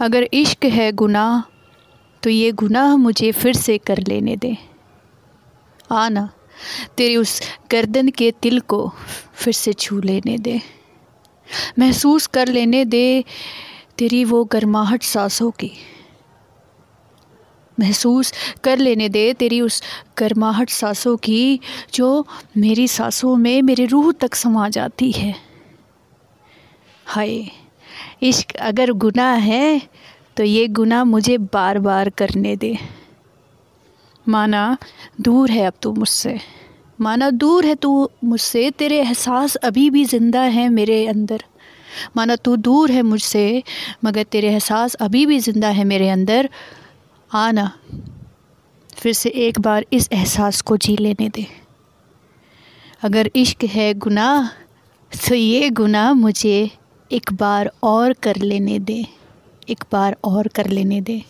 अगर इश्क है गुनाह तो ये गुनाह मुझे फिर से कर लेने दे। आना, तेरी उस गर्दन के तिल को फिर से छू लेने दे। महसूस कर लेने दे तेरी वो गर्माहट सांसों की। महसूस कर लेने दे तेरी उस गर्माहट सांसों की, जो मेरी सांसों में मेरे रूह तक समा जाती है। हाय। इश्क अगर गुनाह है तो ये गुनाह मुझे बार बार करने दे। माना, दूर है अब तू मुझसे। माना, दूर है तू मुझसे, तेरे एहसास अभी भी ज़िंदा है मेरे अंदर। माना, तू दूर है मुझसे, मगर तेरे एहसास अभी भी ज़िंदा है मेरे अंदर। आना, फिर से एक बार इस एहसास को जी लेने दे। अगर इश्क है गुनाह तो ये गुनाह मुझे एक बार और कर लेने दे एक बार और कर लेने दे।